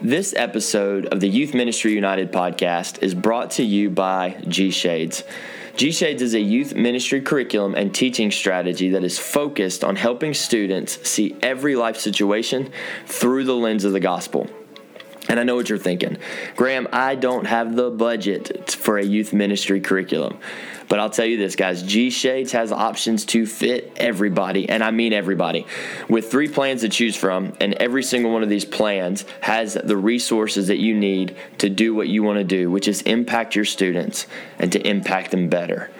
This episode of the Youth Ministry United podcast is brought to you by G Shades. G Shades is a youth ministry curriculum and teaching strategy that is focused on helping students see every life situation through the lens of the gospel. And I know what you're thinking. Graham, I don't have the budget for a youth ministry curriculum. But I'll tell you this, guys G Shades has options to fit everybody, and I mean everybody, with three plans to choose from. And every single one of these plans has the resources that you need to do what you want to do, which is impact your students and to impact them better.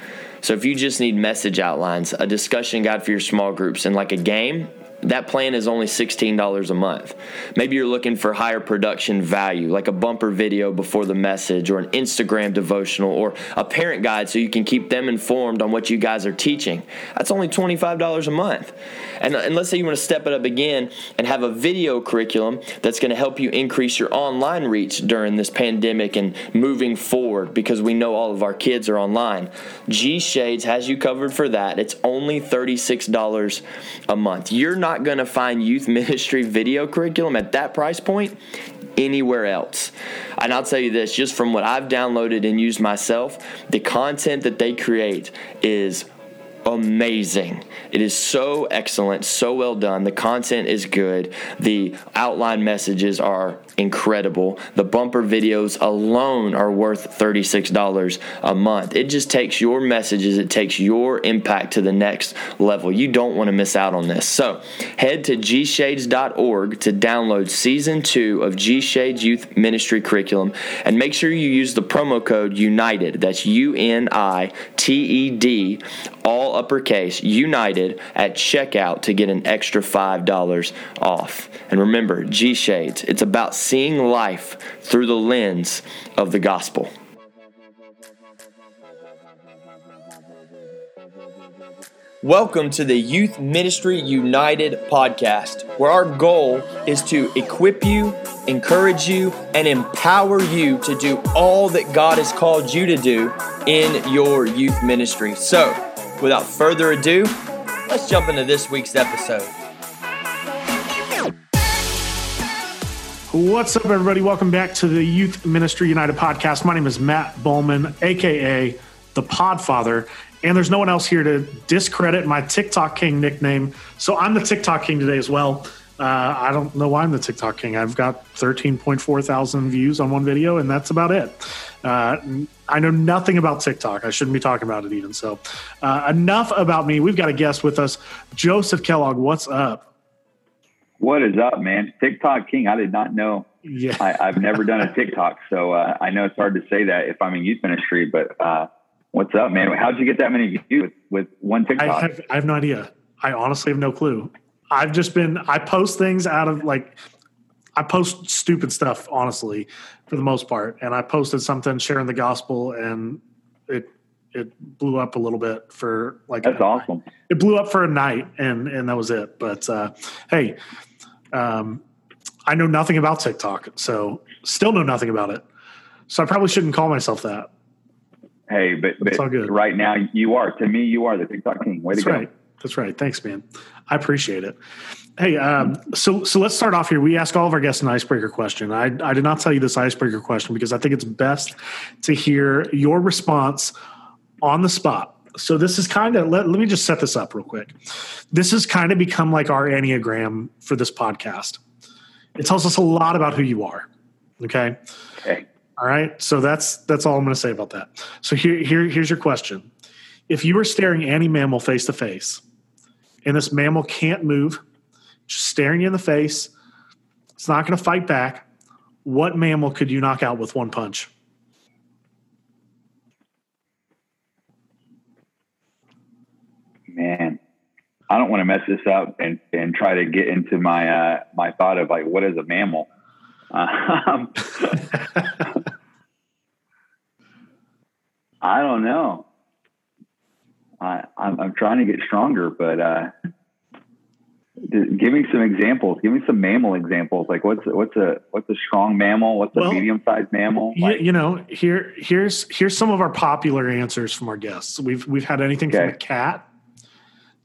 So if you just need message outlines, a discussion guide for your small groups, and like a game, that plan is only $16 a month. Maybe you're looking for higher production value, like a bumper video before the message, or an Instagram devotional, or a parent guide so you can keep them informed on what you guys are teaching. That's only $25 a month. And, and let's say you want to step it up again and have a video curriculum that's going to help you increase your online reach during this pandemic and moving forward because we know all of our kids are online. G Shades has you covered for that. It's only $36 a month. You're not going to find youth ministry video curriculum at that price point anywhere else. And I'll tell you this just from what I've downloaded and used myself, the content that they create is amazing. It is so excellent, so well done. The content is good. The outline messages are incredible. The bumper videos alone are worth $36 a month. It just takes your messages, it takes your impact to the next level. You don't want to miss out on this. So head to gshades.org to download season two of G Shades Youth Ministry Curriculum and make sure you use the promo code UNITED. That's U N I T E D, all uppercase, United at checkout to get an extra $5 off. And remember, G Shades, it's about seeing life through the lens of the gospel. Welcome to the Youth Ministry United podcast, where our goal is to equip you, encourage you, and empower you to do all that God has called you to do in your youth ministry. So, without further ado, let's jump into this week's episode. What's up, everybody? Welcome back to the Youth Ministry United podcast. My name is Matt Bowman, aka the Podfather, and there's no one else here to discredit my TikTok King nickname. So I'm the TikTok King today as well. Uh, I don't know why I'm the TikTok King. I've got 13.4 thousand views on one video, and that's about it. Uh, I know nothing about TikTok. I shouldn't be talking about it even. So, uh, enough about me. We've got a guest with us, Joseph Kellogg. What's up? What is up, man? TikTok King. I did not know. Yeah, I, have never done a TikTok, so uh, I know it's hard to say that if I'm in youth ministry. But uh, what's up, man? How'd you get that many views with, with one TikTok? I have, I have no idea. I honestly have no clue. I've just been I post things out of like I post stupid stuff honestly for the most part and I posted something sharing the gospel and it it blew up a little bit for like That's awesome. It blew up for a night and and that was it. But uh hey, um I know nothing about TikTok, so still know nothing about it. So I probably shouldn't call myself that. Hey, but, but right now you are. To me, you are the TikTok king. Way That's to go. Right. That's right. Thanks, man. I appreciate it. Hey, um, so so let's start off here. We ask all of our guests an icebreaker question. I, I did not tell you this icebreaker question because I think it's best to hear your response on the spot. So this is kind of let, let me just set this up real quick. This has kind of become like our enneagram for this podcast. It tells us a lot about who you are. Okay. Okay. All right. So that's that's all I'm going to say about that. So here here here's your question. If you were staring any mammal face to face, and this mammal can't move, just staring you in the face. It's not going to fight back. What mammal could you knock out with one punch? Man, I don't want to mess this up and, and try to get into my uh, my thought of like what is a mammal. Um, I don't know. I, I'm, I'm trying to get stronger, but uh, give me some examples. Give me some mammal examples. Like what's what's a what's a strong mammal? What's well, a medium sized mammal? Like, you, know, here here's here's some of our popular answers from our guests. We've we've had anything okay. from a cat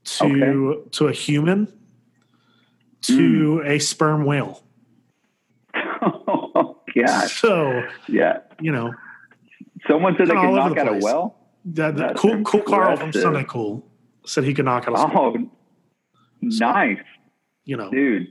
to okay. to a human to mm. a sperm whale. gosh. So Yeah. you know Someone said they could knock the out a well. that, that cool cool Carl from. Sunday Cool said he could knock out a Oh, nice, you know dude.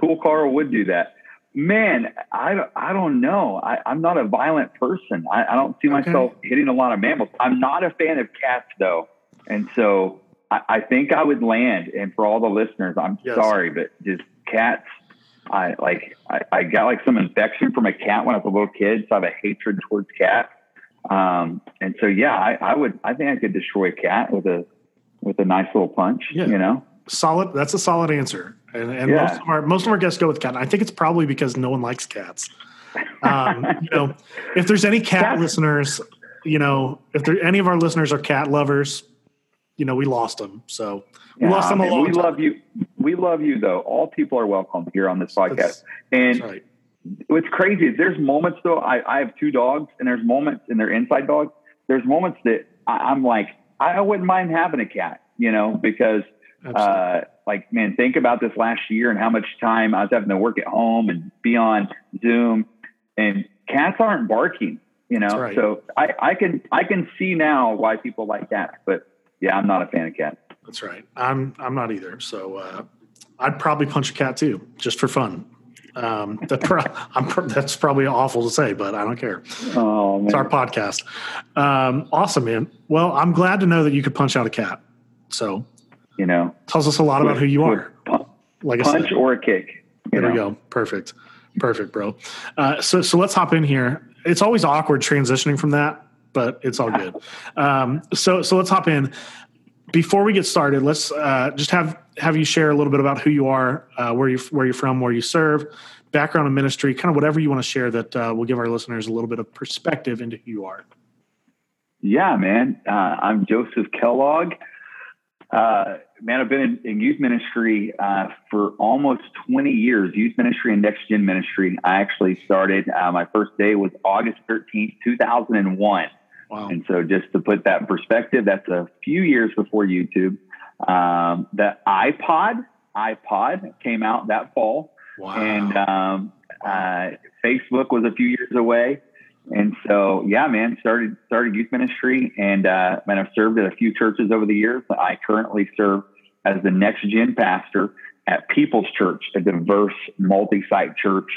Cool Carl would do that. Man, I, don't- I don't know. I, I'm not a violent person. I, I don't see Okay. myself hitting a lot of mammals. I'm not a fan of cats, though. And so I, I think I would land. And for all the listeners, I'm Yes. sorry, but just cats. I like I, I got like some infection from a cat when I was a little kid, so I have a hatred towards cats. Um, and so yeah, I, I would I think I could destroy a cat with a with a nice little punch. Yeah. You know, solid that's a solid answer and, and Yeah. most of our most of our guests go with cat and i think it's probably because no one likes cats um, you know if there's any cat listeners you know if there any of our listeners are cat lovers you know we lost them so we lost them a man, we time. love you. We love you though. All people are welcome here on this podcast. That's- and that's right what's crazy is there's moments though. I, I have two dogs, and there's moments, and they're inside dogs. There's moments that I, I'm like, I wouldn't mind having a cat, you know, because uh, like man, think about this last year and how much time I was having to work at home and be on Zoom, and cats aren't barking, you know. Right. So I, I can I can see now why people like cats, but yeah, I'm not a fan of cat. that's right i'm i'm not either so uh, i'd probably punch a cat too just for fun um, that pro- that's probably awful to say, but I don't care. Oh man, It's our podcast. Um, awesome, man. Well, I'm glad to know that you could punch out a cat. So you know, tells us a lot about who you are. Like I punch or a kick. There we go. Perfect, perfect, bro. Uh, so so let's hop in here. It's always awkward transitioning from that, but it's all good. Um, so so let's hop in. Before we get started, let's uh, just have have you share a little bit about who you are, uh, where you where you're from, where you serve, background in ministry, kind of whatever you want to share that uh, will give our listeners a little bit of perspective into who you are. Yeah, man. Uh, I'm Joseph Kellogg. Uh, man, I've been in, in youth ministry uh, for almost 20 years, youth ministry and next gen ministry. I actually started, uh, my first day was August 13th, 2001. Wow. And so, just to put that in perspective, that's a few years before YouTube. Um, the iPod, iPod came out that fall Wow. and um, uh, Facebook was a few years away. And so, yeah, man, started started youth ministry, and uh, man, I've served at a few churches over the years. I currently serve as the next gen pastor at People's Church, a diverse multi-site church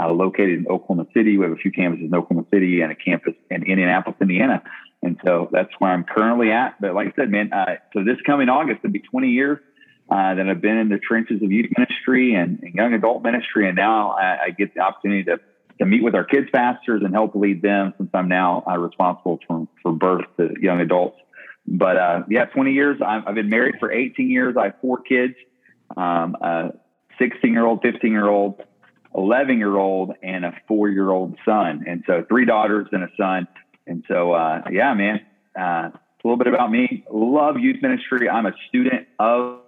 uh, located in Oklahoma City. We have a few campuses in Oklahoma City and a campus in Indianapolis, Indiana. And so that's where I'm currently at. But like I said, man, uh, so this coming August it'll be 20 years uh, that I've been in the trenches of youth ministry and, and young adult ministry, and now I, I get the opportunity to to meet with our kids pastors and help lead them since I'm now uh, responsible for, for birth to young adults. But uh, yeah, 20 years. I've, I've been married for 18 years. I have four kids, um, a 16 year old, 15 year old, 11 year old, and a four year old son. And so three daughters and a son. And so, uh, yeah, man, uh, a little bit about me. Love youth ministry. I'm a student of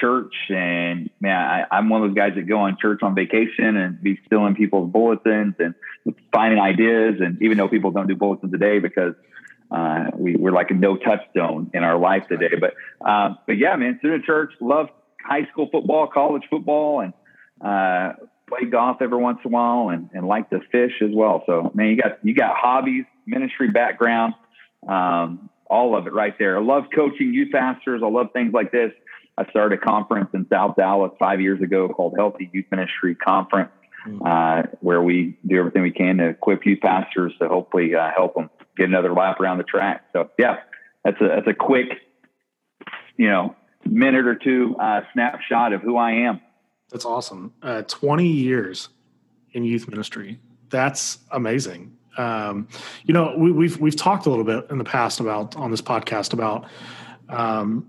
church and man I, i'm one of those guys that go on church on vacation and be stealing people's bulletins and finding ideas and even though people don't do bulletins today because uh, we, we're like a no touch zone in our life today but um, but yeah man student church love high school football college football and uh, play golf every once in a while and, and like to fish as well. So man you got you got hobbies ministry background um, all of it right there. I love coaching youth pastors. I love things like this. I started a conference in South Dallas five years ago called Healthy Youth Ministry Conference, uh, where we do everything we can to equip youth pastors to hopefully uh, help them get another lap around the track. So yeah, that's a that's a quick, you know, minute or two uh, snapshot of who I am. That's awesome. Uh, 20 years in youth ministry. That's amazing. Um, you know, we, we've we've talked a little bit in the past about on this podcast about um,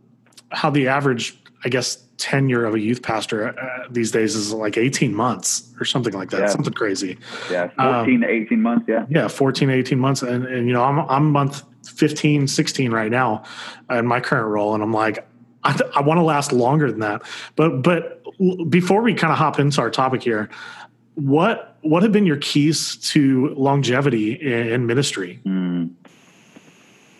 how the average, I guess, tenure of a youth pastor uh, these days is like 18 months or something like that, Yeah. something crazy. Yeah, Um, 14 to 18 months. Yeah. Yeah, 14, 18 months. And, and you know, I'm, I'm month 15, 16 right now in my current role. And I'm like, I, I want to last longer than that. But, but before we kind of hop into our topic here, what, what have been your keys to longevity in, in ministry? Mm.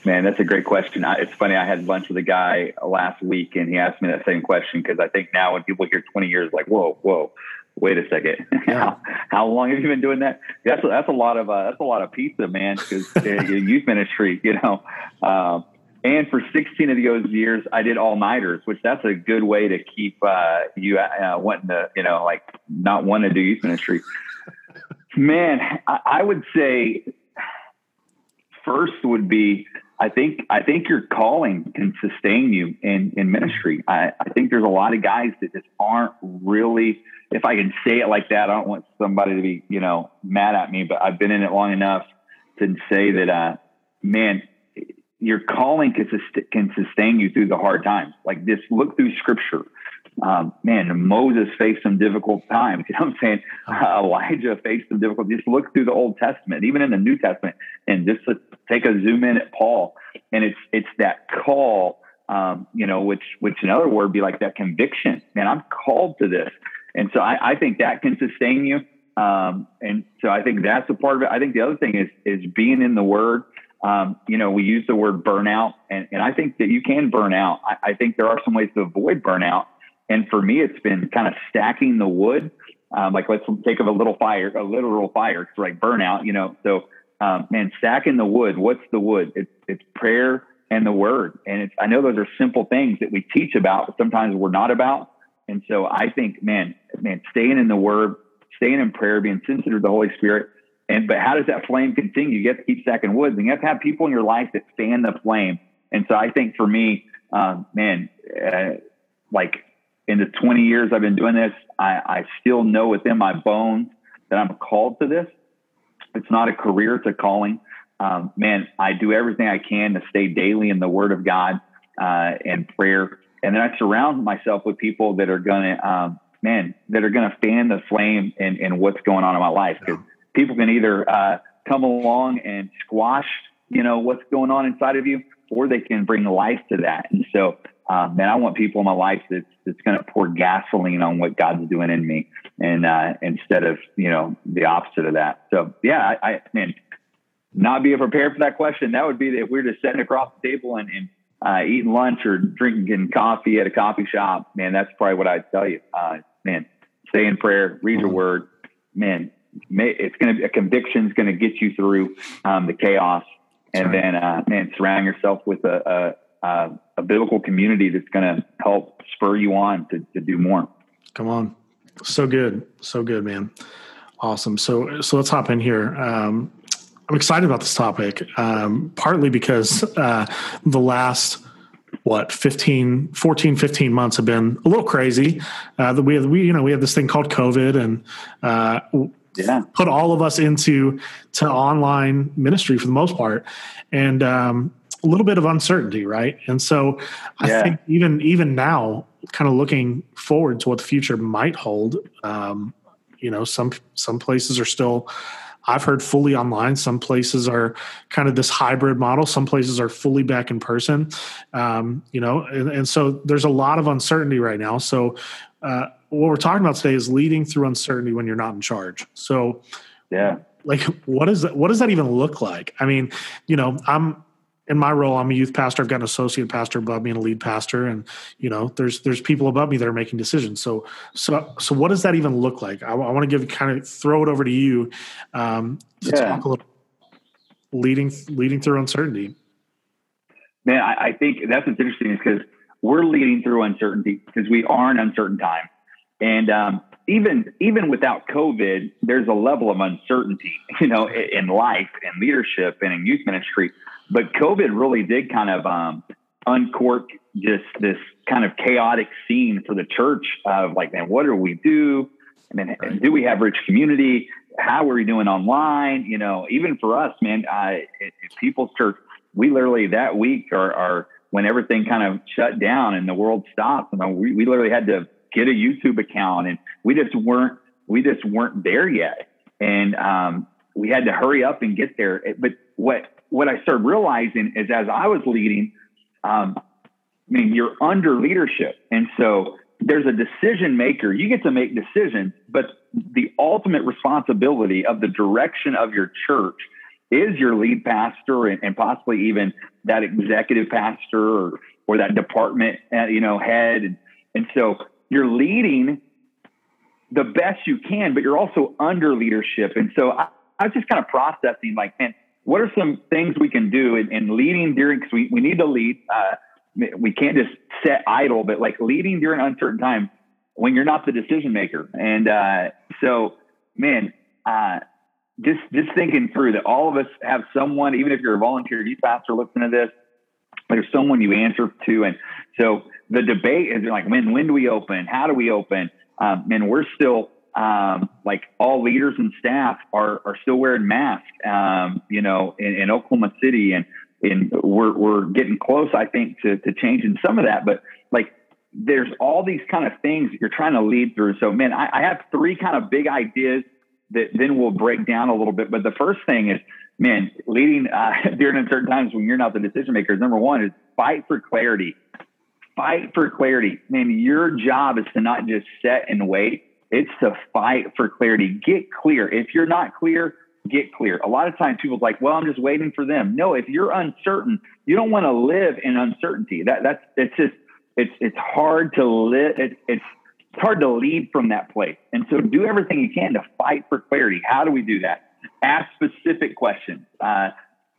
Man, that's a great question. I, it's funny. I had lunch with a guy last week, and he asked me that same question because I think now when people hear 20 years, like, whoa, whoa. wait a second, how, how long have you been doing that? That's that's a lot of uh, that's a lot of pizza, man. Because youth ministry, you know. Um, and for 16 of those years, I did all nighters, which that's a good way to keep uh, you uh, wanting to, you know, like not want to do youth ministry. Man, I, I would say first would be I think I think your calling can sustain you in in ministry. I, I think there's a lot of guys that just aren't really. If I can say it like that, I don't want somebody to be you know mad at me, but I've been in it long enough to say that, uh, man, your calling can, can sustain you through the hard times. Like this, look through Scripture um, man, Moses faced some difficult times. You know what I'm saying? Uh, Elijah faced some difficult. Just look through the Old Testament, even in the New Testament, and just take a zoom in at Paul, and it's it's that call, um, you know, which which in other words be like that conviction. Man, I'm called to this, and so I, I think that can sustain you. Um, and so I think that's a part of it. I think the other thing is is being in the Word. Um, you know, we use the word burnout, and, and I think that you can burn out. I, I think there are some ways to avoid burnout. And for me, it's been kind of stacking the wood. Um, like let's take of a little fire, a literal fire, it's like burnout, you know. So, um, man, stacking the wood. What's the wood? It's it's prayer and the word. And it's I know those are simple things that we teach about, but sometimes we're not about. And so I think, man, man, staying in the word, staying in prayer, being sensitive to the Holy Spirit. And but how does that flame continue? You have to keep stacking wood. And you have to have people in your life that fan the flame. And so I think for me, um, man, uh, like in the 20 years I've been doing this, I, I still know within my bones that I'm called to this. It's not a career, it's a calling. Um, man, I do everything I can to stay daily in the Word of God uh, and prayer, and then I surround myself with people that are gonna, um, man, that are gonna fan the flame in, in what's going on in my life. Because people can either uh, come along and squash, you know, what's going on inside of you, or they can bring life to that. And so um, man, I want people in my life that's that's going to pour gasoline on what God's doing in me, and uh, instead of you know the opposite of that. So yeah, I, I man, not being prepared for that question. That would be that we are just sitting across the table and, and uh, eating lunch or drinking coffee at a coffee shop. Man, that's probably what I'd tell you. Uh, man, stay in prayer, read your mm-hmm. word. Man, it's going to be a conviction is going to get you through um, the chaos, and right. then uh, man, surround yourself with a, a, a a biblical community that's going to help spur you on to, to do more. Come on. So good. So good, man. Awesome. So, so let's hop in here. Um, I'm excited about this topic, um, partly because uh, the last what 15 14 15 months have been a little crazy uh, we have we you know we have this thing called covid and uh, yeah. put all of us into to online ministry for the most part and um, a little bit of uncertainty, right? And so I yeah. think even even now, kind of looking forward to what the future might hold. Um, you know, some some places are still. I've heard fully online. Some places are kind of this hybrid model. Some places are fully back in person. Um, you know, and, and, so there's a lot of uncertainty right now. So uh, what we're talking about today is leading through uncertainty when you're not in charge. So yeah, like what is that? What does that even look like? I mean, you know, I'm in my role, I'm a youth pastor. I've got an associate pastor above me and a lead pastor, and you know, there's there's people above me that are making decisions. So so so, what does that even look like? I, I want to give kind of throw it over to you um, to yeah. talk a little leading leading through uncertainty. Man, I, I think that's what's interesting is because we're leading through uncertainty because we are in uncertain time, and um, even even without COVID, there's a level of uncertainty, you know, in life and leadership and in youth ministry but COVID really did kind of um, uncork just this kind of chaotic scene for the church of like, man, what do we do? I mean, right. do we have rich community? How are we doing online? You know, even for us, man, I, People's Church, we literally that week are, are when everything kind of shut down and the world stopped. Know, we, we literally had to get a YouTube account and we just weren't, we just weren't there yet. And um, we had to hurry up and get there. But what what I started realizing is as I was leading, um, I mean, you're under leadership. And so there's a decision maker. You get to make decisions, but the ultimate responsibility of the direction of your church is your lead pastor and, and possibly even that executive pastor or, or that department, uh, you know, head. And, and so you're leading the best you can, but you're also under leadership. And so I, I was just kind of processing like, man, what are some things we can do in, in leading during, because we, we need to lead. Uh, we can't just sit idle, but like leading during uncertain time when you're not the decision maker. And uh, so, man, uh, just just thinking through that all of us have someone, even if you're a volunteer youth pastor listening to this, there's someone you answer to. And so the debate is like, when when do we open? How do we open? Um, and we're still um, like all leaders and staff are are still wearing masks. Um, you know, in, in Oklahoma City, and and we're we're getting close, I think, to to changing some of that. But like, there's all these kind of things you're trying to lead through. So, man, I, I have three kind of big ideas that then we'll break down a little bit. But the first thing is, man, leading uh, during uncertain times when you're not the decision maker. Number one is fight for clarity. Fight for clarity. Man, your job is to not just set and wait. It's to fight for clarity. Get clear. If you're not clear, get clear. A lot of times people's like, well, I'm just waiting for them. No, if you're uncertain, you don't want to live in uncertainty. That that's it's just it's it's hard to live. It, it's it's hard to lead from that place. And so do everything you can to fight for clarity. How do we do that? Ask specific questions. Uh,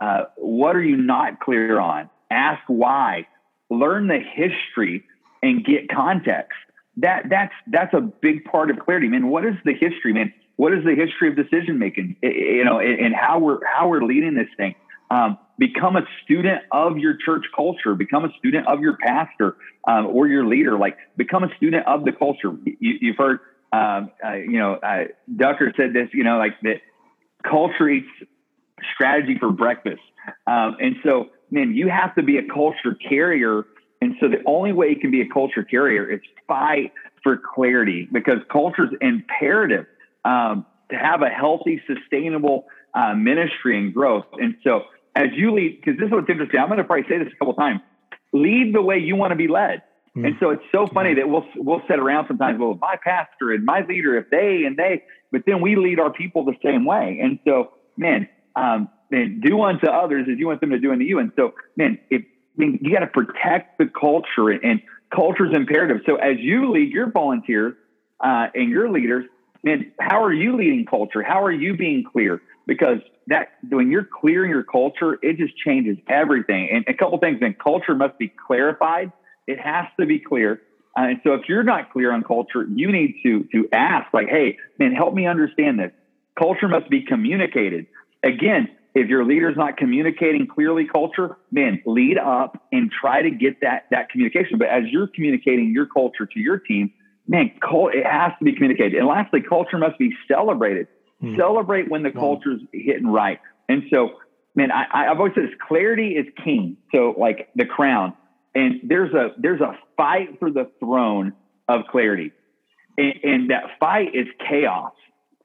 uh, what are you not clear on? Ask why. Learn the history and get context. That that's that's a big part of clarity, man. What is the history, man? What is the history of decision making? You know, and how we're how we're leading this thing. Um, become a student of your church culture. Become a student of your pastor um, or your leader. Like become a student of the culture. You, have heard, um, uh, you know, uh, Drucker said this. You know, like that culture eats strategy for breakfast. Um, and so, man, you have to be a culture carrier. And so the only way you can be a culture carrier is fight for clarity because culture is imperative um, to have a healthy, sustainable uh, ministry and growth. And so as you lead, because this is what's interesting. I'm going to probably say this a couple times. Lead the way you want to be led. Mm-hmm. And so it's so funny that we'll we'll sit around sometimes. Well, my pastor and my leader, if they and they, but then we lead our people the same way. And so, man, um, man, do unto others as you want them to do unto you. And so, man, if I mean, you got to protect the culture, and culture is imperative. So as you lead your volunteers uh, and your leaders, man, how are you leading culture? How are you being clear? Because that when you're clearing your culture, it just changes everything. And a couple things, then culture must be clarified. It has to be clear. Uh, and so if you're not clear on culture, you need to to ask, like, hey, man, help me understand this. Culture must be communicated. Again, if your leader's not communicating clearly culture, man, lead up and try to get that that communication. But as you're communicating your culture to your team, man, it has to be communicated. And lastly, culture must be celebrated. Hmm. Celebrate when the wow. culture's hitting right. And so, man, I, I've always said this: clarity is king. So, like the crown, and there's a there's a fight for the throne of clarity, and, and that fight is chaos.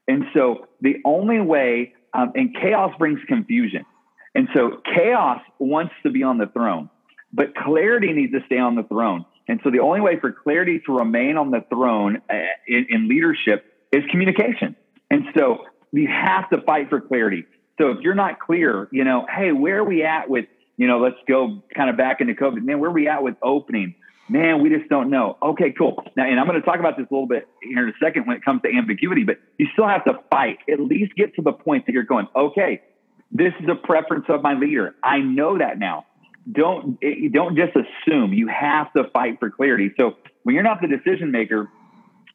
And so, the only way, um, and chaos brings confusion. And so, chaos wants to be on the throne, but clarity needs to stay on the throne. And so, the only way for clarity to remain on the throne uh, in, in leadership is communication. And so you have to fight for clarity. So if you're not clear, you know, hey, where are we at with, you know, let's go kind of back into COVID. Man, where are we at with opening? Man, we just don't know. Okay, cool. Now, and I'm going to talk about this a little bit here in a second when it comes to ambiguity, but you still have to fight. At least get to the point that you're going, okay, this is a preference of my leader. I know that now. Don't eh, don't just assume. You have to fight for clarity. So when you're not the decision maker,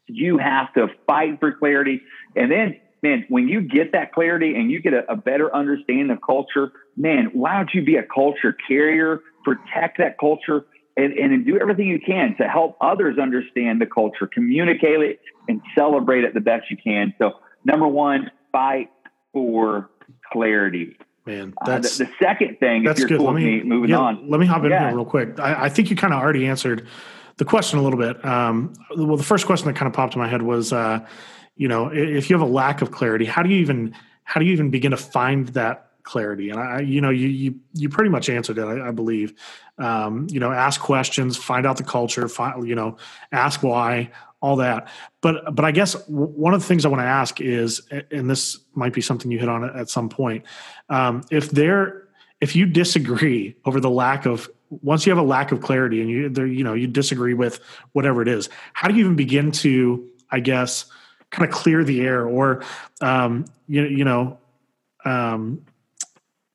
you have to fight for clarity. And then, man, when you get that clarity and you get a, a better understanding of culture, man, why don't you be a culture carrier, protect that culture, and, and do everything you can to help others understand the culture, communicate it, and celebrate it the best you can. So, number one, fight for clarity. Man, that's uh, the, the, second thing. That's good. Cool let me, me moving yeah, on. Let me hop in yeah. here real quick. I, I think you kind of already answered the question a little bit. Um, well, the first question that kind of popped in my head was, uh, you know, if you have a lack of clarity, how do you even how do you even begin to find that clarity? And I, you know, you you you pretty much answered it, I, I believe. Um, you know, ask questions, find out the culture, find, you know, ask why, all that. But but I guess one of the things I want to ask is, and this might be something you hit on at some point, um, if there if you disagree over the lack of once you have a lack of clarity and you there you know you disagree with whatever it is how do you even begin to i guess kind of clear the air or um, you, you know um,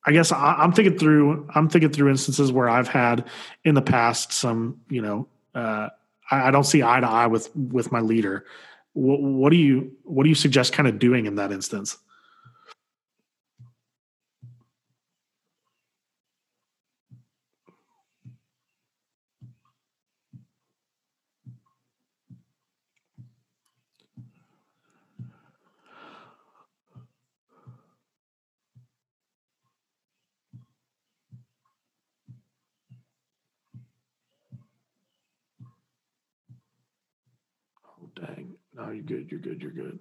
I guess I, am thinking through. I'm thinking through instances where I've had in the past some, you know, uh, I, I, don't see eye to eye with with my leader. What, what do you What do you suggest kind of doing in that instance? Dang. No, you're good. You're good. You're good.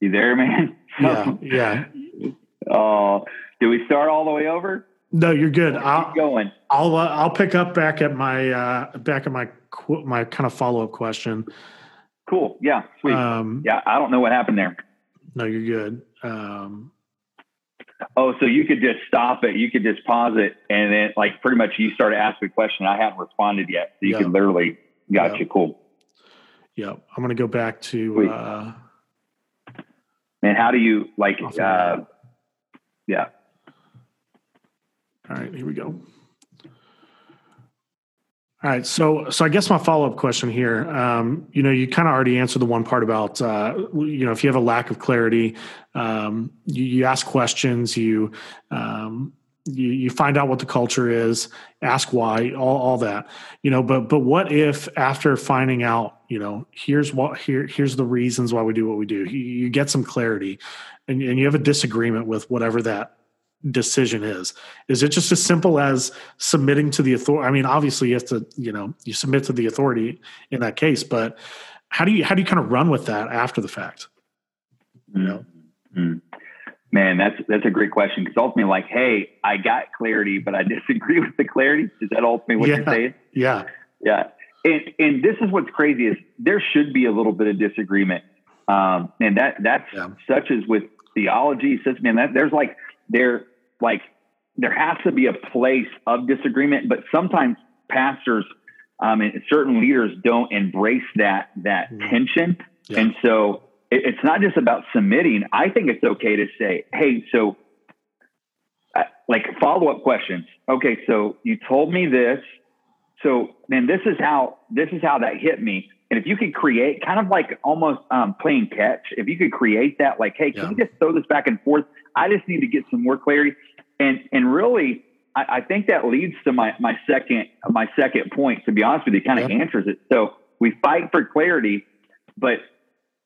You there, man? Yeah. Yeah. Oh, uh, do we start all the way over? No, you're good. I'll, keep going. I'll uh, I'll pick up back at my uh, back at my my kind of follow up question. Cool. Yeah. Sweet. Um, yeah. I don't know what happened there. No, you're good. Um, oh, so you could just stop it. You could just pause it, and then like pretty much you started asking a question. I haven't responded yet, so you yep. can literally got yep. you. Cool. Yep. I'm going to go back to. Uh, and how do you like? Uh, yeah. All right. Here we go. All right, so so I guess my follow up question here, um, you know, you kind of already answered the one part about, uh, you know, if you have a lack of clarity, um, you, you, ask questions, you, um, you you find out what the culture is, ask why, all, all that, you know. But but what if after finding out, you know, here's what here here's the reasons why we do what we do, you, you get some clarity, and, and you have a disagreement with whatever that decision is. Is it just as simple as submitting to the authority i mean obviously you have to you know you submit to the authority in that case but how do you how do you kind of run with that after the fact? You know? Mm-hmm. man that's that's a great question because ultimately like hey i got clarity but i disagree with the clarity. Is that ultimately what yeah. you're saying? Yeah. Yeah. And and this is what's crazy is there should be a little bit of disagreement. Um and that that's yeah. such as with theology says man that there's like there like there has to be a place of disagreement, but sometimes pastors um, and certain leaders don't embrace that that mm-hmm. tension, yeah. and so it, it's not just about submitting. I think it's okay to say, "Hey, so." Uh, like follow up questions. Okay, so you told me this. So man, this is how this is how that hit me. And if you could create kind of like almost um, playing catch, if you could create that, like, hey, can yeah. we just throw this back and forth? I just need to get some more clarity. And and really, I, I think that leads to my my second my second point. To be honest with you, kind of yeah. answers it. So we fight for clarity, but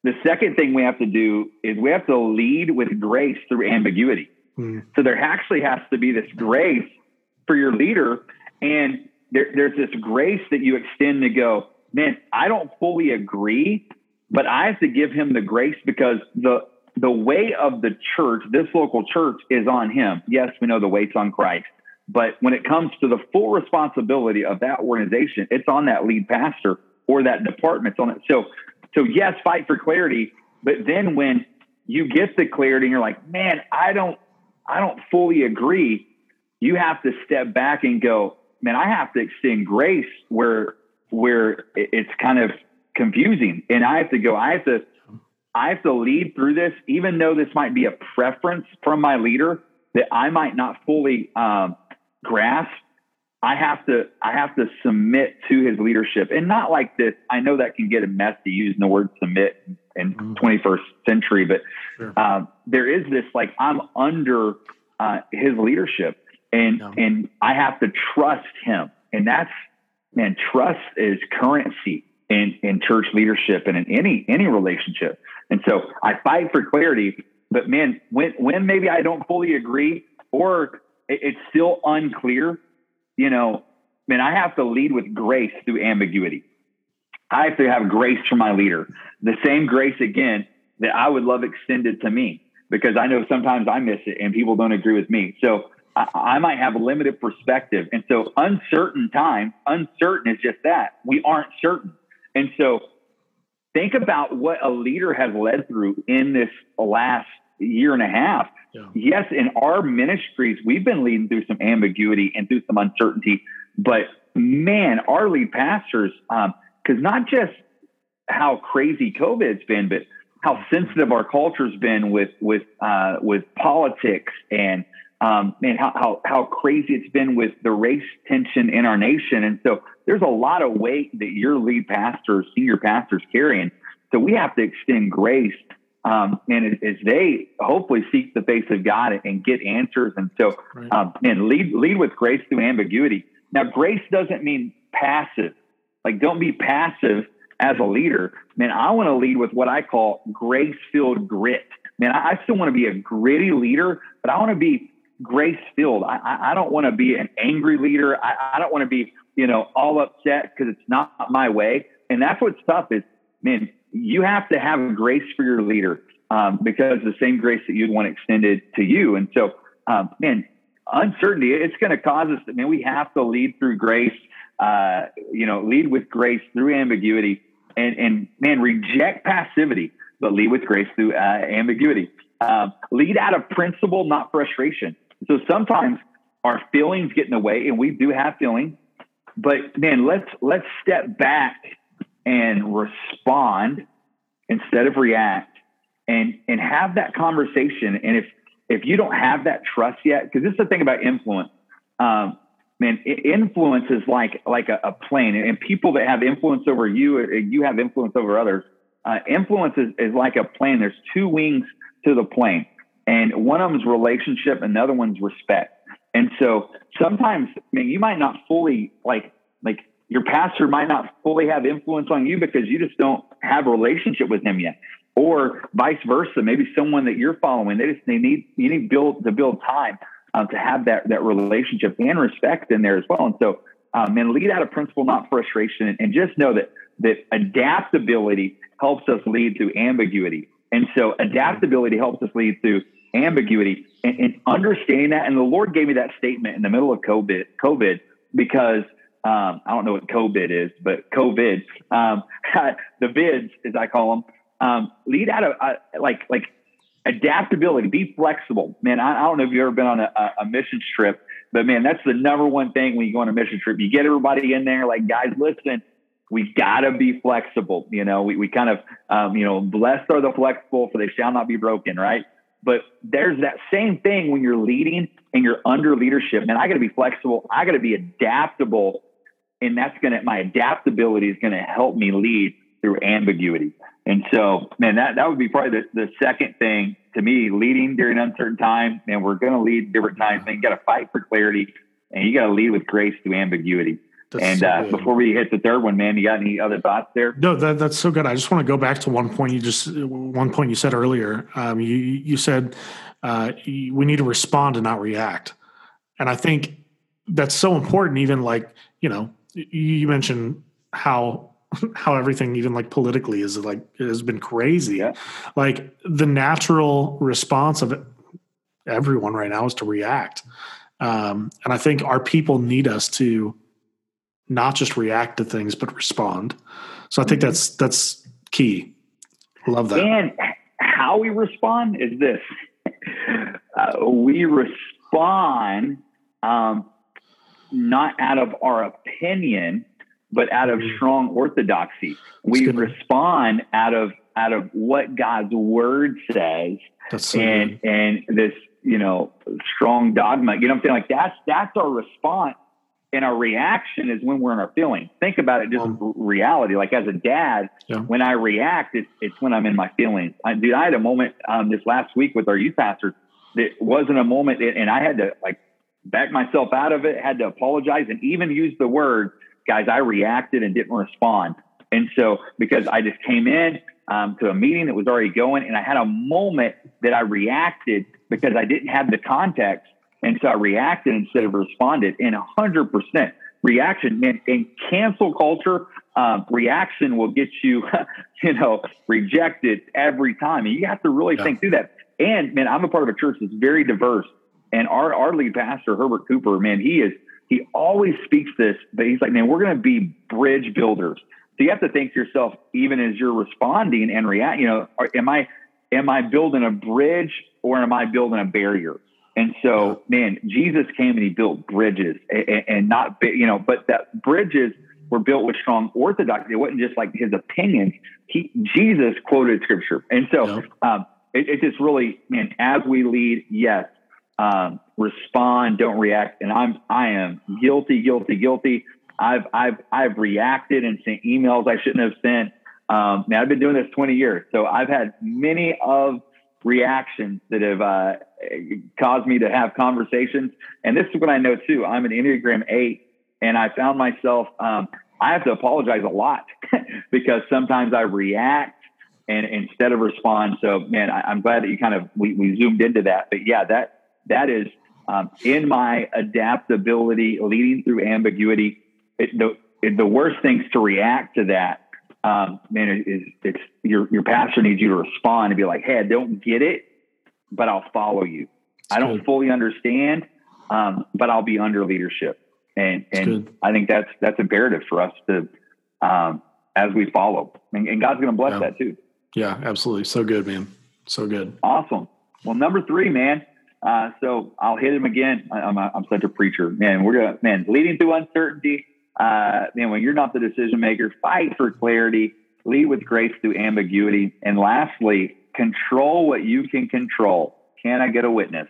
the second thing we have to do is we have to lead with grace through ambiguity. Mm. So there actually has to be this grace for your leader, and there, there's this grace that you extend to go, man, I don't fully agree, but I have to give him the grace because the the weight of the church, this local church, is on him. Yes, we know the weight's on Christ. But when it comes to the full responsibility of that organization, it's on that lead pastor or that department. It's on it. So, so yes, fight for clarity. But then when you get the clarity and you're like, man, I don't, I don't fully agree. You have to step back and go, man, I have to extend grace where, where it's kind of confusing. And I have to go, I have to I have to lead through this, even though this might be a preference from my leader that I might not fully um, grasp. I have to I have to submit to his leadership, and not like this. I know that can get a messy using the word submit in mm-hmm. 21st century, but sure. uh, there is this like I'm under uh, his leadership, and no. and I have to trust him, and that's man, trust is currency in in church leadership and in any any relationship. And so I fight for clarity, but man, when when maybe I don't fully agree or it's still unclear, you know, man, I have to lead with grace through ambiguity. I have to have grace for my leader. The same grace again that I would love extended to me because I know sometimes I miss it and people don't agree with me. So I, I might have a limited perspective. And so uncertain time, uncertain is just that. We aren't certain. And so think about what a leader has led through in this last year and a half. Yeah. Yes, in our ministries, we've been leading through some ambiguity and through some uncertainty, but man, our lead pastors, because um, not just how crazy COVID's been, but how sensitive our culture's been with with uh, with politics and um, man, how, how how crazy it's been with the race tension in our nation. And so there's a lot of weight that your lead pastors, senior pastors, carrying. So we have to extend grace, um, and as, as, they hopefully seek the face of God and get answers. And so, right. um, and lead lead with grace through ambiguity. Now, grace doesn't mean passive. Like, don't be passive as a leader. Man, I want to lead with what I call grace filled grit. Man, I still want to be a gritty leader, but I want to be grace filled. I, I don't want to be an angry leader. I, I don't want to be, you know, all upset because it's not my way. And that's what's tough is, man, you have to have grace for your leader um, because the same grace that you'd want extended to you. And so, um, man, uncertainty, it's going to cause us, I mean, we have to lead through grace, uh, you know, lead with grace through ambiguity and, and man, reject passivity, but lead with grace through uh, ambiguity. Uh, lead out of principle, not frustration. So sometimes our feelings get in the way, and we do have feelings. But man, let's let's step back and respond instead of react, and and have that conversation. And if if you don't have that trust yet, because this is the thing about influence. Um, man, influence is like like a, a, plane, and people that have influence over you, you have influence over others. Uh, influence is, is like a plane. There's two wings to the plane. And one of them is relationship, another one's respect. And so sometimes, I mean, you might not fully like like your pastor might not fully have influence on you because you just don't have a relationship with him yet. Or vice versa, maybe someone that you're following, they just they need you need build to build time um, to have that that relationship and respect in there as well. And so, um, and lead out of principle, not frustration, and, and just know that that adaptability helps us lead to ambiguity. And so adaptability helps us lead to ambiguity and, and, understanding that. And the Lord gave me that statement in the middle of COVID, COVID because um, I don't know what COVID is, but COVID, um, the vids, as I call them, um, lead out of uh, like like adaptability, be flexible. Man, I, I, don't know if you've ever been on a, a mission trip, but man, that's the number one thing when you go on a mission trip. You get everybody in there, like guys, listen, we gotta be flexible. You know, we, we kind of, um, you know, blessed are the flexible for they shall not be broken, right? But there's that same thing when you're leading and you're under leadership. Man, I got to be flexible. I got to be adaptable. And that's going to, my adaptability is going to help me lead through ambiguity. And so, man, that, that would be probably the, the second thing to me, leading during uncertain times. And we're going to lead different times. Man, you got to fight for clarity and you got to lead with grace through ambiguity. That's and so uh, before we hit the third one, man, you got any other thoughts there? No, that, that's so good. I just want to go back to one point you just one point you said earlier. Um, you you said uh, we need to respond and not react, and I think that's so important. Even like you know, you mentioned how how everything even like politically is like has been crazy. Yeah. Like the natural response of everyone right now is to react, um, and I think our people need us to not just react to things but respond. So I think that's that's key. Love that. And how we respond is this: uh, we respond um, not out of our opinion, but out of mm-hmm. strong orthodoxy. We respond out of out of what God's word says, so and and this you know strong dogma. You know what I'm saying? Like that's that's our response and our reaction is when we're in our feelings. Think about it just um, reality. Like as a dad, yeah. when I react, it's, it's when I'm in my feelings. I, dude, I had a moment um, this last week with our youth pastor that wasn't a moment, and I had to like back myself out of it, had to apologize, and even use the word, guys, I reacted and didn't respond. And so, because I just came in um, to a meeting that was already going, and I had a moment that I reacted because I didn't have the context and so I reacted instead of responded. And 100% reaction, man, in cancel culture, um, reaction will get you, you know, rejected every time. And you have to really yeah. think through that. And man, I'm a part of a church that's very diverse. And our, our lead pastor, Herbert Cooper, man, he is, he always speaks this, but he's like, man, we're going to be bridge builders. So you have to think to yourself, even as you're responding and react, you know, are, am I, am I building a bridge or am I building a barrier? And so, man, Jesus came and he built bridges and, and not, you know, but that bridges were built with strong orthodoxy. It wasn't just like his opinions. He, Jesus quoted scripture. And so, um, it, it, just really, man, as we lead, yes, um, respond, don't react. And I'm, I am guilty, guilty, guilty. I've, I've, I've reacted and sent emails I shouldn't have sent. Um, man, I've been doing this 20 years. So I've had many of reactions that have uh, caused me to have conversations. And this is what I know too. I'm an Enneagram 8 and I found myself, um, I have to apologize a lot because sometimes I react and instead of respond. So, man, I, am glad that you kind of we, we zoomed into that. But yeah, that that is um, in my adaptability, leading through ambiguity. It, the it, the worst things to react to that, um, man, it, it's, it's your your pastor needs you to respond and be like, "Hey, I don't get it, but I'll follow you. That's I don't good. fully understand, um, but I'll be under leadership." and and I think that's that's imperative for us to um, as we follow, and, and God's going to bless yeah. that too. Yeah, absolutely. So good, man. So good. Awesome. Well, number three, man. Uh, so I'll hit him again. I, am such a preacher, man. We're gonna man leading through uncertainty. Uh, when you're not the decision maker, fight for clarity. Lead with grace through ambiguity, and lastly, control what you can control. Can I get a witness?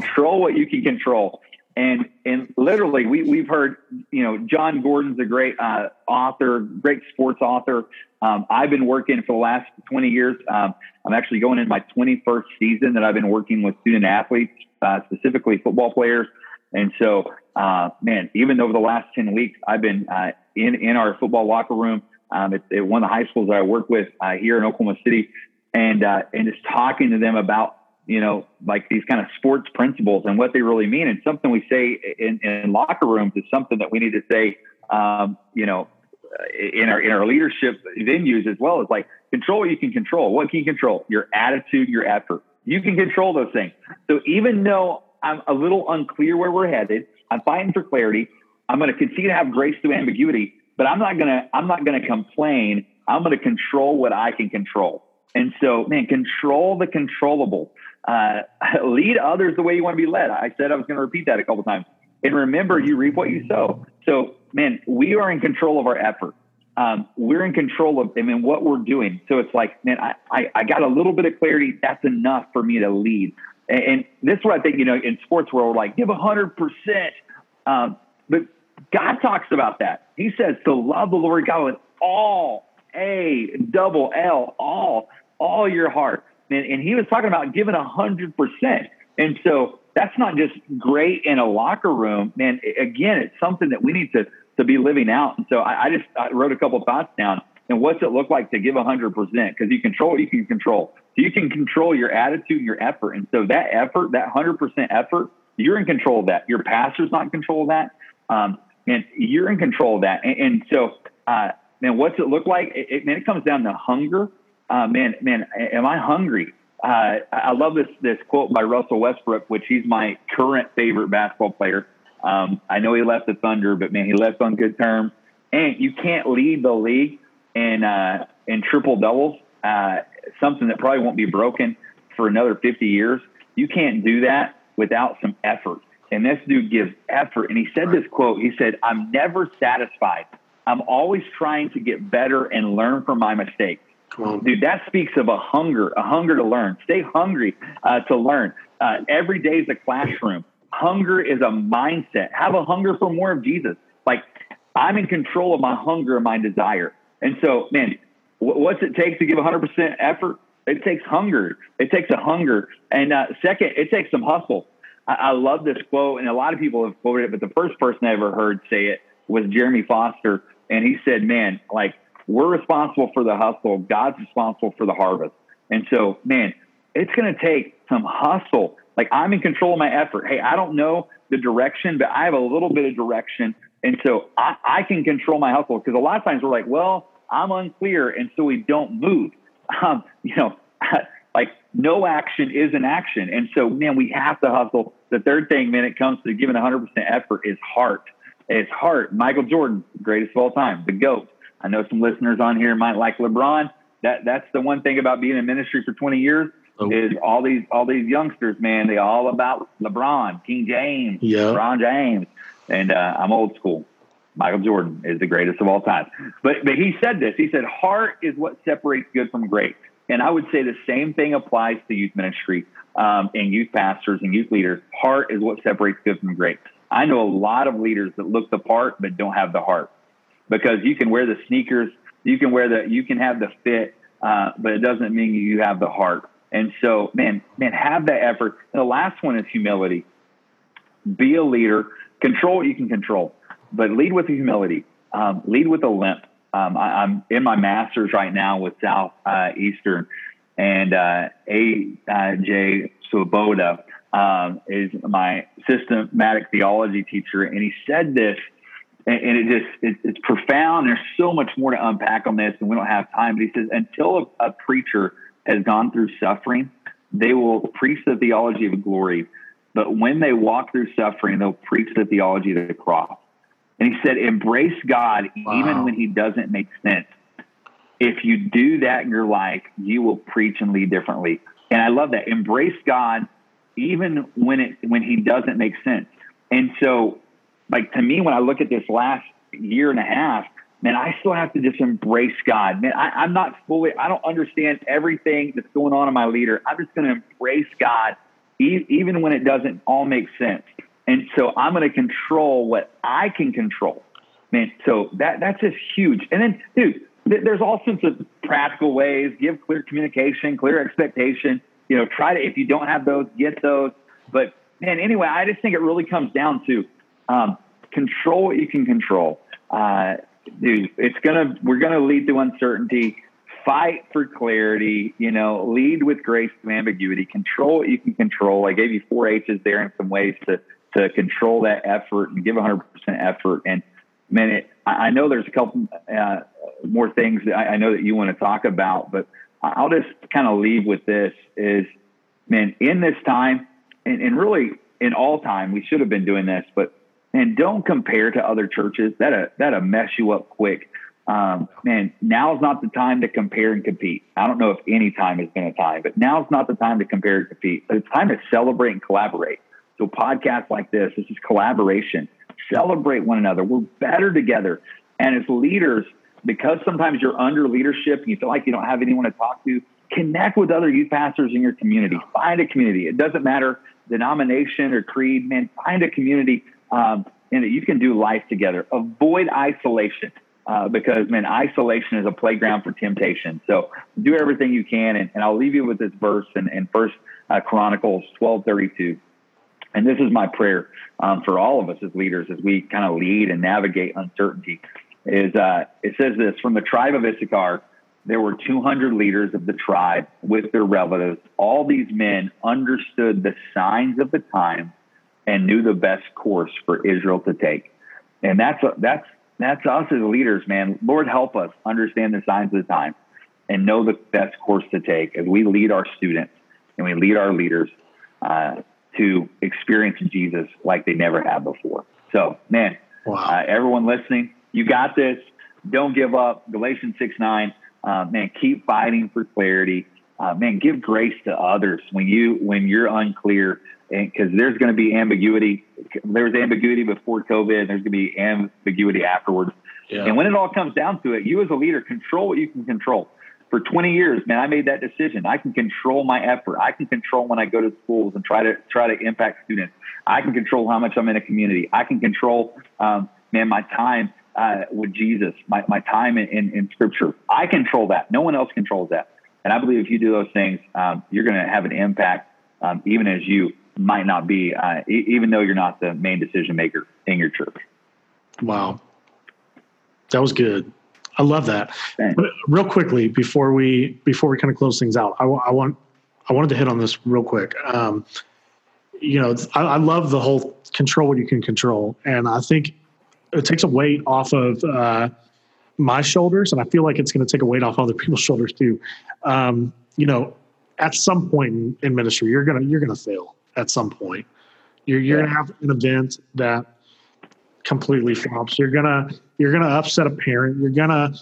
Control what you can control. And and literally, we we've heard you know Jon Gordon's a great uh, author, great sports author. Um, I've been working for the last 20 years. Um, I'm actually going in my 21st season that I've been working with student athletes, uh, specifically football players. And so, uh, man, even over the last 10 weeks, I've been uh, in in our football locker room um, at, at, one of the high schools that I work with uh, here in Oklahoma City, and uh, and just talking to them about you know, like these kind of sports principles and what they really mean. And something we say in, in locker rooms is something that we need to say, um, you know, in our in our leadership venues as well. Is like control what you can control. What can you control? Your attitude, your effort. You can control those things. So even though I'm a little unclear where we're headed, I'm fighting for clarity. I'm going to continue to have grace through ambiguity, but I'm not going to I'm not going to complain. I'm going to control what I can control. And so, man, control the controllable uh, lead others the way you want to be led. I said I was going to repeat that a couple times. And remember, you reap what you sow. So, man, we are in control of our effort. Um, we're in control of I mean, what we're doing. So it's like, man, I, I, I, got a little bit of clarity. That's enough for me to lead. And, and this is what I think, you know, in sports world, like give a hundred percent. Um, but God talks about that. He says to love the Lord God with all, A, double L, all, all your heart and, and he was talking about giving a hundred percent. And so that's not just great in a locker room, man. Again, it's something that we need to to be living out. And so I, I just I wrote a couple thoughts down. And what's it look like to give a hundred percent? Because you control what you can control. So you can control your attitude and your effort. And so that effort, that hundred percent effort, you're in control of that. Your pastor's not in control of that. Um, and you're in control of that. And, and so, uh, man, what's it look like? It, it, man, it comes down to hunger uh, man, man, am I hungry? Uh, I love this this quote by Russell Westbrook, which he's my current favorite basketball player. Um, I know he left the Thunder, but man, he left on good terms. And you can't lead the league in uh, in triple doubles, uh, something that probably won't be broken for another 50 years. You can't do that without some effort. And this dude gives effort. And he said this quote. He said, "I'm never satisfied. I'm always trying to get better and learn from my mistakes." Dude, that speaks of a hunger, a hunger to learn. Stay hungry uh, to learn. Uh, every day is a classroom. Hunger is a mindset. Have a hunger for more of Jesus. Like I'm in control of my hunger and my desire. And so, man, what's it take to give 100% effort? It takes hunger. It takes a hunger. And uh, second, it takes some hustle. I, I love this quote, and a lot of people have quoted it, but the first person I ever heard say it was Jeremy Foster. And he said, man, like we're responsible for the hustle. God's responsible for the harvest. And so, man, it's going to take some hustle. Like I'm in control of my effort. Hey, I don't know the direction, but I have a little bit of direction. And so I, I can control my hustle because a lot of times we're like, well, I'm unclear. And so we don't move. Um, you know, like no action is an action. And so, man, we have to hustle. The third thing, man, it comes to giving 100% effort is heart. It's heart. Michael Jordan, greatest of all time, the GOAT I know some listeners on here might like LeBron. That that's the one thing about being in ministry for 20 years oh. is all these all these youngsters, man. They all about LeBron, King James, yeah. LeBron James, and uh, I'm old school. Michael Jordan is the greatest of all time. But but he said this. He said, "Heart is what separates good from great." And I would say the same thing applies to youth ministry um, and youth pastors and youth leaders. Heart is what separates good from great. I know a lot of leaders that look the part but don't have the heart because you can wear the sneakers, you can wear the, you can have the fit, uh, but it doesn't mean you have the heart. And so, man, man, have that effort. And the last one is humility. Be a leader. Control what you can control, but lead with humility. Um, lead with a limp. Um, I, am in my master's right now with South uh, Eastern, and uh, A.J. Swoboda um, is my systematic theology teacher, and he said this, and, and it just it, it's profound. There's so much more to unpack on this, and we don't have time. But he says until a, a preacher has gone through suffering, they will preach the theology of glory, but when they walk through suffering, they'll preach the theology of the cross. And he said, embrace God wow. even when he doesn't make sense. If you do that in your life, you will preach and lead differently. And I love that. Embrace God even when it when he doesn't make sense. And so, like to me, when I look at this last year and a half, man, I still have to just embrace God. Man, I, am not fully, I don't understand everything that's going on in my leader. I'm just going to embrace God, e- even when it doesn't all make sense. And so I'm going to control what I can control. Man, so that that's just huge. And then, dude, th- there's all sorts of practical ways. Give clear communication, clear expectation. You know, try to if you don't have those, get those. But man, anyway, I just think it really comes down to um, control what you can control. Uh, dude, it's gonna we're gonna lead to uncertainty. Fight for clarity. You know, lead with grace to ambiguity. Control what you can control. I gave you four H's there and some ways to to control that effort and give 100% effort. And man, it, I know there's a couple uh, more things that I, I know that you want to talk about, but I'll just kind of leave with this is, man, in this time and, and really in all time, we should have been doing this, but man, don't compare to other churches. That'll, that'll mess you up quick. Um, man, now's not the time to compare and compete. I don't know if any time has been a time, but now's not the time to compare and compete. But it's time to celebrate and collaborate. So podcasts like this, this is collaboration. Celebrate one another. We're better together. And as leaders, because sometimes you're under leadership and you feel like you don't have anyone to talk to, connect with other youth pastors in your community. Find a community. It doesn't matter denomination or creed, man. Find a community um, and you can do life together. Avoid isolation. Uh, because man, isolation is a playground for temptation. So do everything you can, and, and I'll leave you with this verse in, in First uh, Chronicles twelve thirty two. And this is my prayer um, for all of us as leaders as we kind of lead and navigate uncertainty. Is uh, it says this from the tribe of Issachar, there were 200 leaders of the tribe with their relatives. All these men understood the signs of the time and knew the best course for Israel to take. And that's that's that's us as leaders, man. Lord, help us understand the signs of the time and know the best course to take as we lead our students and we lead our leaders uh, to experience Jesus like they never have before. So, man, wow. uh, everyone listening, you got this. Don't give up. Galatians 6 9. Uh, man, keep fighting for clarity. Uh, man, give grace to others when you when you're unclear, because there's going to be ambiguity. There was ambiguity before COVID. There's going to be ambiguity afterwards. Yeah. And when it all comes down to it, you as a leader control what you can control for 20 years, man, I made that decision. I can control my effort. I can control when I go to schools and try to try to impact students. I can control how much I'm in a community. I can control, um, man, my time uh, with Jesus, my, my time in, in, in, scripture. I control that. No one else controls that. And I believe if you do those things, um, you're going to have an impact, um, even as you might not be, uh, e- even though you're not the main decision maker in your church. Wow. That was good. I love that. But real quickly before we before we kind of close things out, I, I want I wanted to hit on this real quick. Um, you know, I, I, love the whole control what you can control, and I think it takes a weight off of uh, my shoulders, and I feel like it's going to take a weight off other people's shoulders too. Um, you know, at some point in, in, ministry, you're gonna you're gonna fail at some point. You're you're yeah. gonna have an event that completely flops. You're gonna you're gonna upset a parent. You're gonna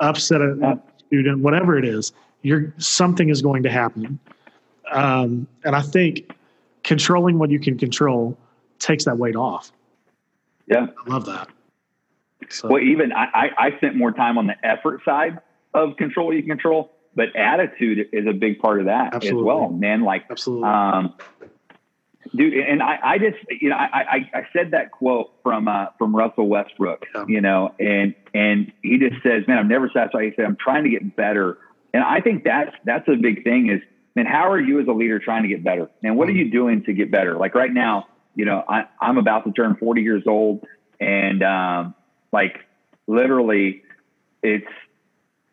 upset a, a student, whatever it is, you're something is going to happen. Um, and I think controlling what you can control takes that weight off. Yeah, I love that. So. Well, even I, I, I spent more time on the effort side of control what you can control, but attitude is a big part of that Absolutely. as well, man. Like, Absolutely. Um, dude, and I, I just, you know, I, I, I said that quote from, uh, from Russell Westbrook, yeah. you know, and, and he just says, man, I'm never satisfied. He said, I'm trying to get better. And I think that's, that's a big thing is, man, how are you as a leader trying to get better? And what are you doing to get better? Like right now, you know, I, I'm about to turn 40 years old and, um, like literally it's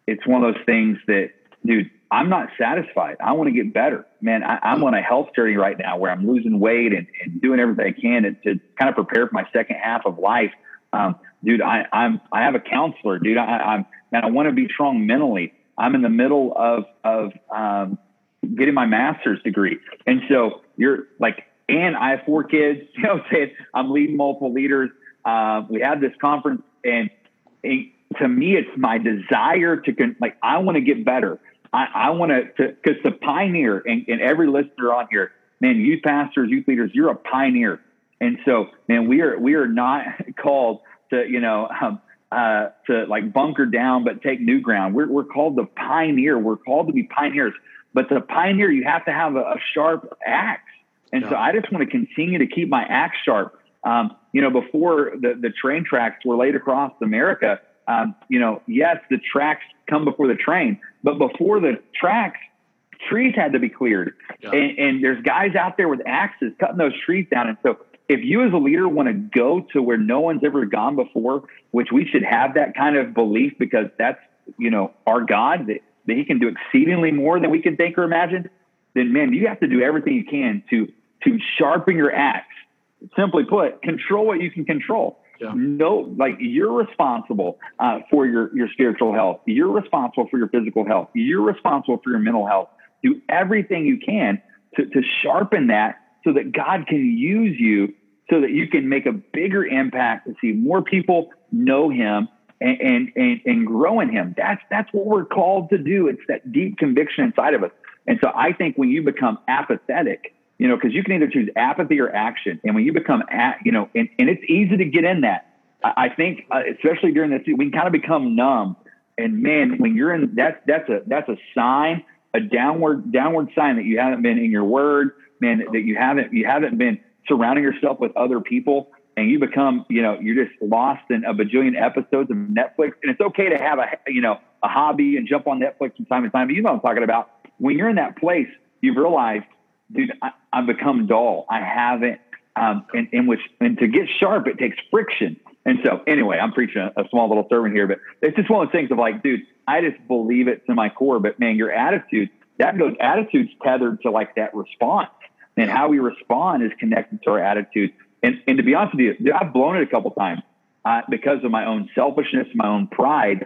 it's one of those things that dude i'm not satisfied. I want to get better. Man I, am on a health journey right now where i'm losing weight and, and doing everything i can to, to, kind of prepare for my second half of life. Um, dude I, i'm i have a counselor dude. I, i'm man i want to be strong mentally. I'm in the middle of of um, getting my master's degree. And so you're like and i have four kids you know saying? I'm leading multiple leaders. Uh, we had this conference and, and, to me, it's my desire to con- like, I want to get better. I, I want to, because the pioneer and, and every listener on here, man, youth pastors, youth leaders, you're a pioneer. And so, man, we are, we are not called to, you know, um, uh, to like bunker down, but take new ground. We're, we're called the pioneer. We're called to be pioneers, but the pioneer, you have to have a, a sharp axe. And yeah. so I just want to continue to keep my axe sharp. Um, you know, before the, the train tracks were laid across America, um, you know, yes, the tracks come before the train, but before the tracks, trees had to be cleared. Yeah. And, and there's guys out there with axes cutting those trees down. And so if you as a leader want to go to where no one's ever gone before, which we should have that kind of belief because that's, you know, our God that, that he can do exceedingly more than we can think or imagine, then man, you have to do everything you can to to sharpen your axe simply put, control what you can control. Yeah. No, like you're responsible uh, for your your spiritual health. You're responsible for your physical health. You're responsible for your mental health. Do everything you can to, to sharpen that so that God can use you so that you can make a bigger impact to see more people know Him and, and and and grow in Him. That's that's what we're called to do. It's that deep conviction inside of us. And so I think when you become apathetic you know, because you can either choose apathy or action. And when you become, at, you know, and, and it's easy to get in that. I, I think, uh, especially during this, we can kind of become numb. And man, when you're in, that's that's a that's a sign, a downward downward sign that you haven't been in your word, man, that you haven't you haven't been surrounding yourself with other people, and you become, you know, you're just lost in a bajillion episodes of Netflix. And it's okay to have a you know a hobby and jump on Netflix from time to time. But you know what I'm talking about. When you're in that place, you've realized dude, I, have become dull. I haven't, um, in, in, which, and to get sharp, it takes friction. And so, anyway, I'm preaching a, a, small little sermon here, but it's just one of those things of like, dude, I just believe it to my core. But man, your attitude, that goes, attitude's tethered to like that response. And how we respond is connected to our attitude. And, and to be honest with you, dude, I've blown it a couple times uh, because of my own selfishness, my own pride.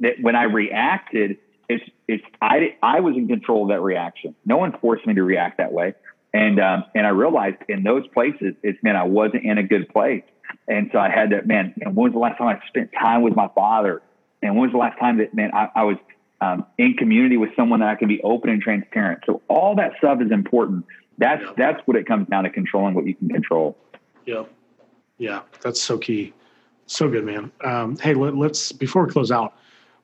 That when I reacted, it's it's I I was in control of that reaction. No one forced me to react that way, and um, and I realized in those places it's man I wasn't in a good place, and so I had to man. when was the last time I spent time with my father? And when was the last time that man I, I was um, in community with someone that I can be open and transparent? So all that stuff is important. That's yeah. that's what it comes down to controlling what you can control. Yeah, yeah, that's so key. So good, man. Um, hey, let, let's before we close out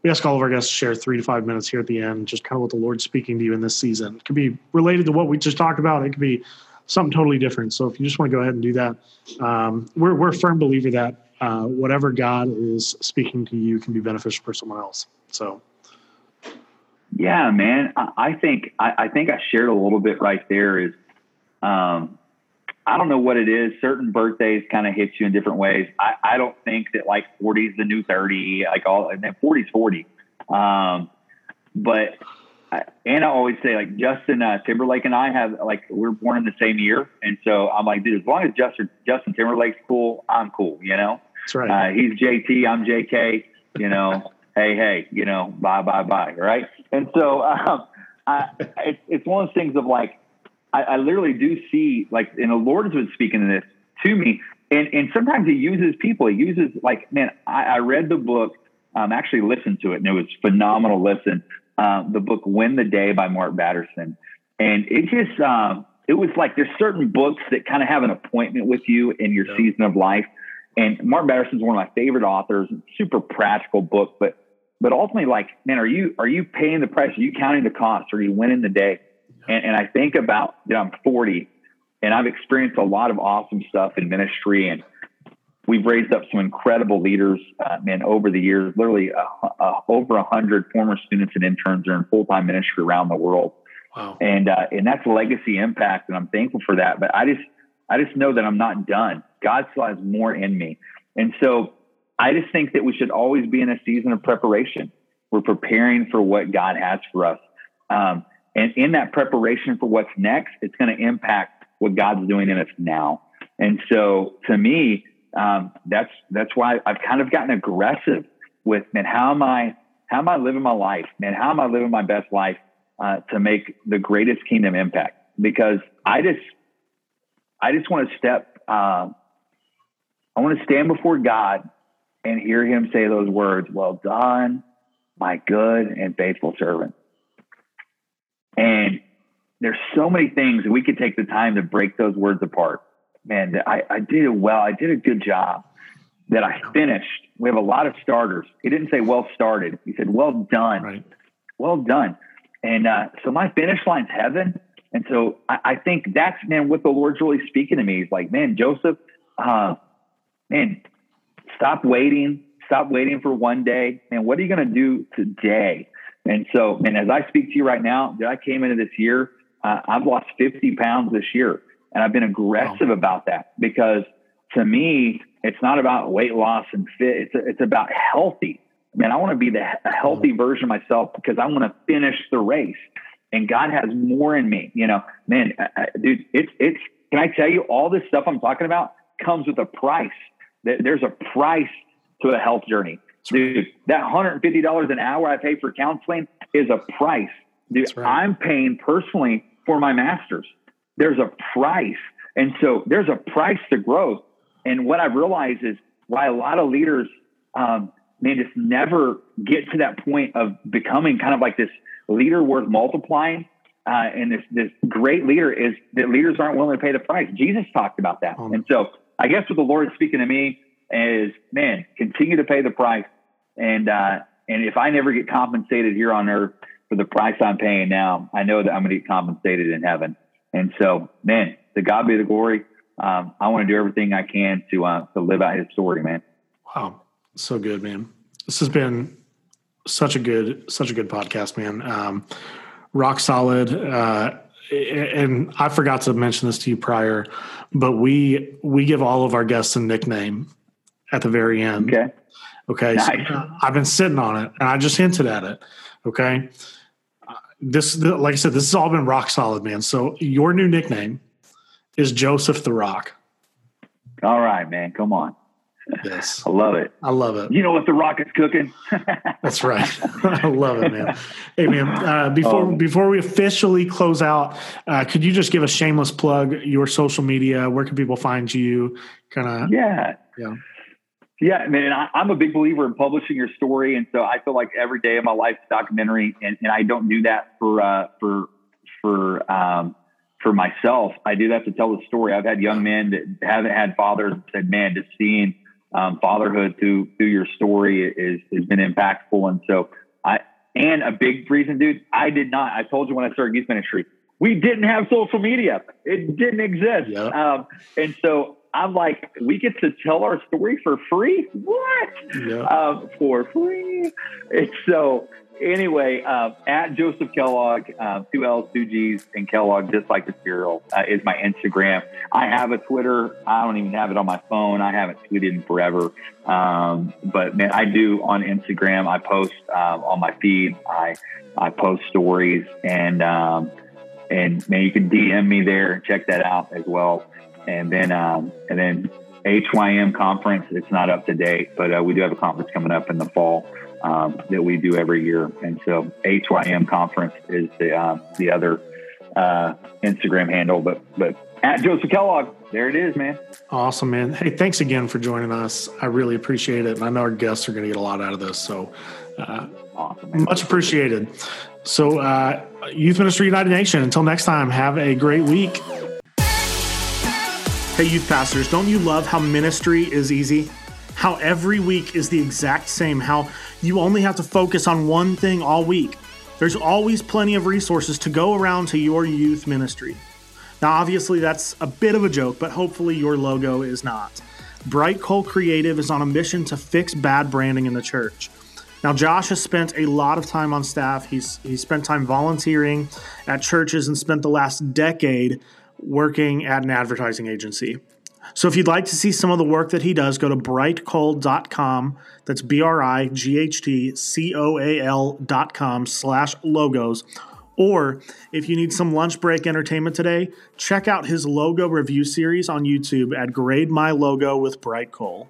we ask all of our guests to share three to five minutes here at the end, just kind of what the Lord's speaking to you in this season. It could be related to what we just talked about. It could be something totally different. So if you just want to go ahead and do that, um, we're, we're a firm believer that uh, whatever God is speaking to you can be beneficial for someone else. So. Yeah, man. I, think I, I, think I shared a little bit right there. Is um, I don't know what it is. Certain birthdays kind of hit you in different ways. I, I don't think that like 40 is the new 30, like all, and then 40 is 40. Um, but, and I always say like Justin uh, Timberlake and I have like, we're born in the same year. And so I'm like, dude, as long as Justin, Justin Timberlake's cool, I'm cool, you know? That's right. Uh, he's JT, I'm JK, you know, hey, hey, you know, bye, bye, bye. Right. And so, um, I, it's, it's one of those things of like, I, I literally do see like, and the Lord has been speaking to this to me. And, and sometimes he uses people. He uses like, man, I, I read the book um, actually listened to it, and it was phenomenal. Listen, um, the book "Win the Day" by Mark Batterson, and it just um, it was like there's certain books that kind of have an appointment with you in your yeah. season of life. And Mark Batterson's one of my favorite authors. Super practical book, but but ultimately, like, man, are you are you paying the price? Are you counting the cost? Are you winning the day? And, and I think about you know, I'm 40, and I've experienced a lot of awesome stuff in ministry, and we've raised up some incredible leaders, uh, man, over the years. Literally, uh, uh, over a hundred former students and interns are in full time ministry around the world. Wow. And uh, and that's legacy impact, and I'm thankful for that. But I just I just know that I'm not done. God still has more in me, and so I just think that we should always be in a season of preparation. We're preparing for what God has for us, um, and in that preparation for what's next, it's going to impact what God's doing in us now. And so, to me, um, that's that's why I've kind of gotten aggressive with man. How am I? How am I living my life, man? How am I living my best life? uh, to make the greatest kingdom impact because I just I just want to step uh, I want to stand before God and hear him say those words, well done, my good and faithful servant. And there's so many things we could take the time to break those words apart. Man, I, I did it well. I did a good job that I finished. We have a lot of starters. He didn't say well started. He said well done. Right. Well done. And uh, so my finish line's heaven. And so I, I, think that's, man, what the Lord's really speaking to me. He's like, man, Joseph, uh, man, stop waiting. Stop waiting for one day. Man, what are you going to do today? And so, and as I speak to you right now, that I came into this year, uh, I've lost 50 pounds this year. And I've been aggressive wow. about that because to me, it's not about weight loss and fit. It's, it's about healthy man, I want to be the healthy version of myself because I want to finish the race. And God has more in me. You know, man, I, dude, it's it's. Can I tell you all this stuff I'm talking about comes with a price. There's a price to a health journey, dude. That $150 an hour I pay for counseling is a price, dude. Right. I'm paying personally for my masters. There's a price, and so there's a price to growth. And what I've realized is why a lot of leaders um, man, just never get to that point of becoming kind of like this leader worth multiplying. Uh, and this this great leader is that leaders aren't willing to pay the price. Jesus talked about that, um, and so I guess what the Lord is speaking to me is, man, continue to pay the price, and uh, and if I never get compensated here on earth for the price I'm paying now, I know that I'm going to get compensated in heaven. And so, man, to God be the glory. Um, I want to do everything I can to uh, to live out His story, man. Wow, so good, man. This has been such a good, such a good podcast, man. Um, rock solid. Uh, and I forgot to mention this to you prior, but we we give all of our guests a nickname at the very end. Okay. Okay. Nice. So, I've been sitting on it, and I just hinted at it. Okay. This, like I said, this has all been rock solid, man. So your new nickname is Joseph the Rock. All right, man. Come on. Yes. I love it. I love it. You know what the rocket's cooking? That's right. I love it, man. Hey, man, uh, before, um, before we officially close out, uh, could you just give a shameless plug, your social media? Where can people find you? Kind of. Yeah. Yeah. Yeah, man, I, am a big believer in publishing your story, and so I feel like every day of my life is documentary, and, and I don't do that for uh, for for um, for myself. I do that to tell the story. I've had young men that haven't had fathers said, "Man, just seeing um, fatherhood through through your story is has been impactful. And so I and a big reason, dude, I did not. I told you when I started youth ministry, we didn't have social media. It didn't exist. Yep. Um, and so I'm like, we get to tell our story for free. What? Yep. Um, for free. And so anyway, uh, at Joseph Kellogg, uh, two L's, two G's, and Kellogg, just like the cereal, uh, is my Instagram. I have a Twitter. I don't even have it on my phone. I haven't tweeted in forever. Um, but man, I do on Instagram. I post um, on my feed. I I post stories, and um, and man, you can DM me there. Check that out as well. And then um, and then HYM conference. It's not up to date, but uh, we do have a conference coming up in the fall um, that we do every year. And so HYM conference is the uh, the other uh, Instagram handle, but but At Joseph Kellogg. There it is, man. Awesome, man. Hey, thanks again for joining us. I really appreciate it. And I know our guests are going to get a lot out of this. So, uh, awesome, much appreciated. So, uh, Youth Ministry United Nation, until next time, have a great week. Hey, youth pastors, don't you love how ministry is easy? How every week is the exact same, how you only have to focus on one thing all week. There's always plenty of resources to go around to your youth ministry. Now, obviously, that's a bit of a joke, but hopefully, your logo is not. Bright Coal Creative is on a mission to fix bad branding in the church. Now, Josh has spent a lot of time on staff. He's, he's spent time volunteering at churches and spent the last decade working at an advertising agency. So if you'd like to see some of the work that he does, go to brightcoal.com. That's B R I G H T C O A L.com slash logos. Or if you need some lunch break entertainment today, check out his logo review series on YouTube at Grade My Logo with Bright Coal.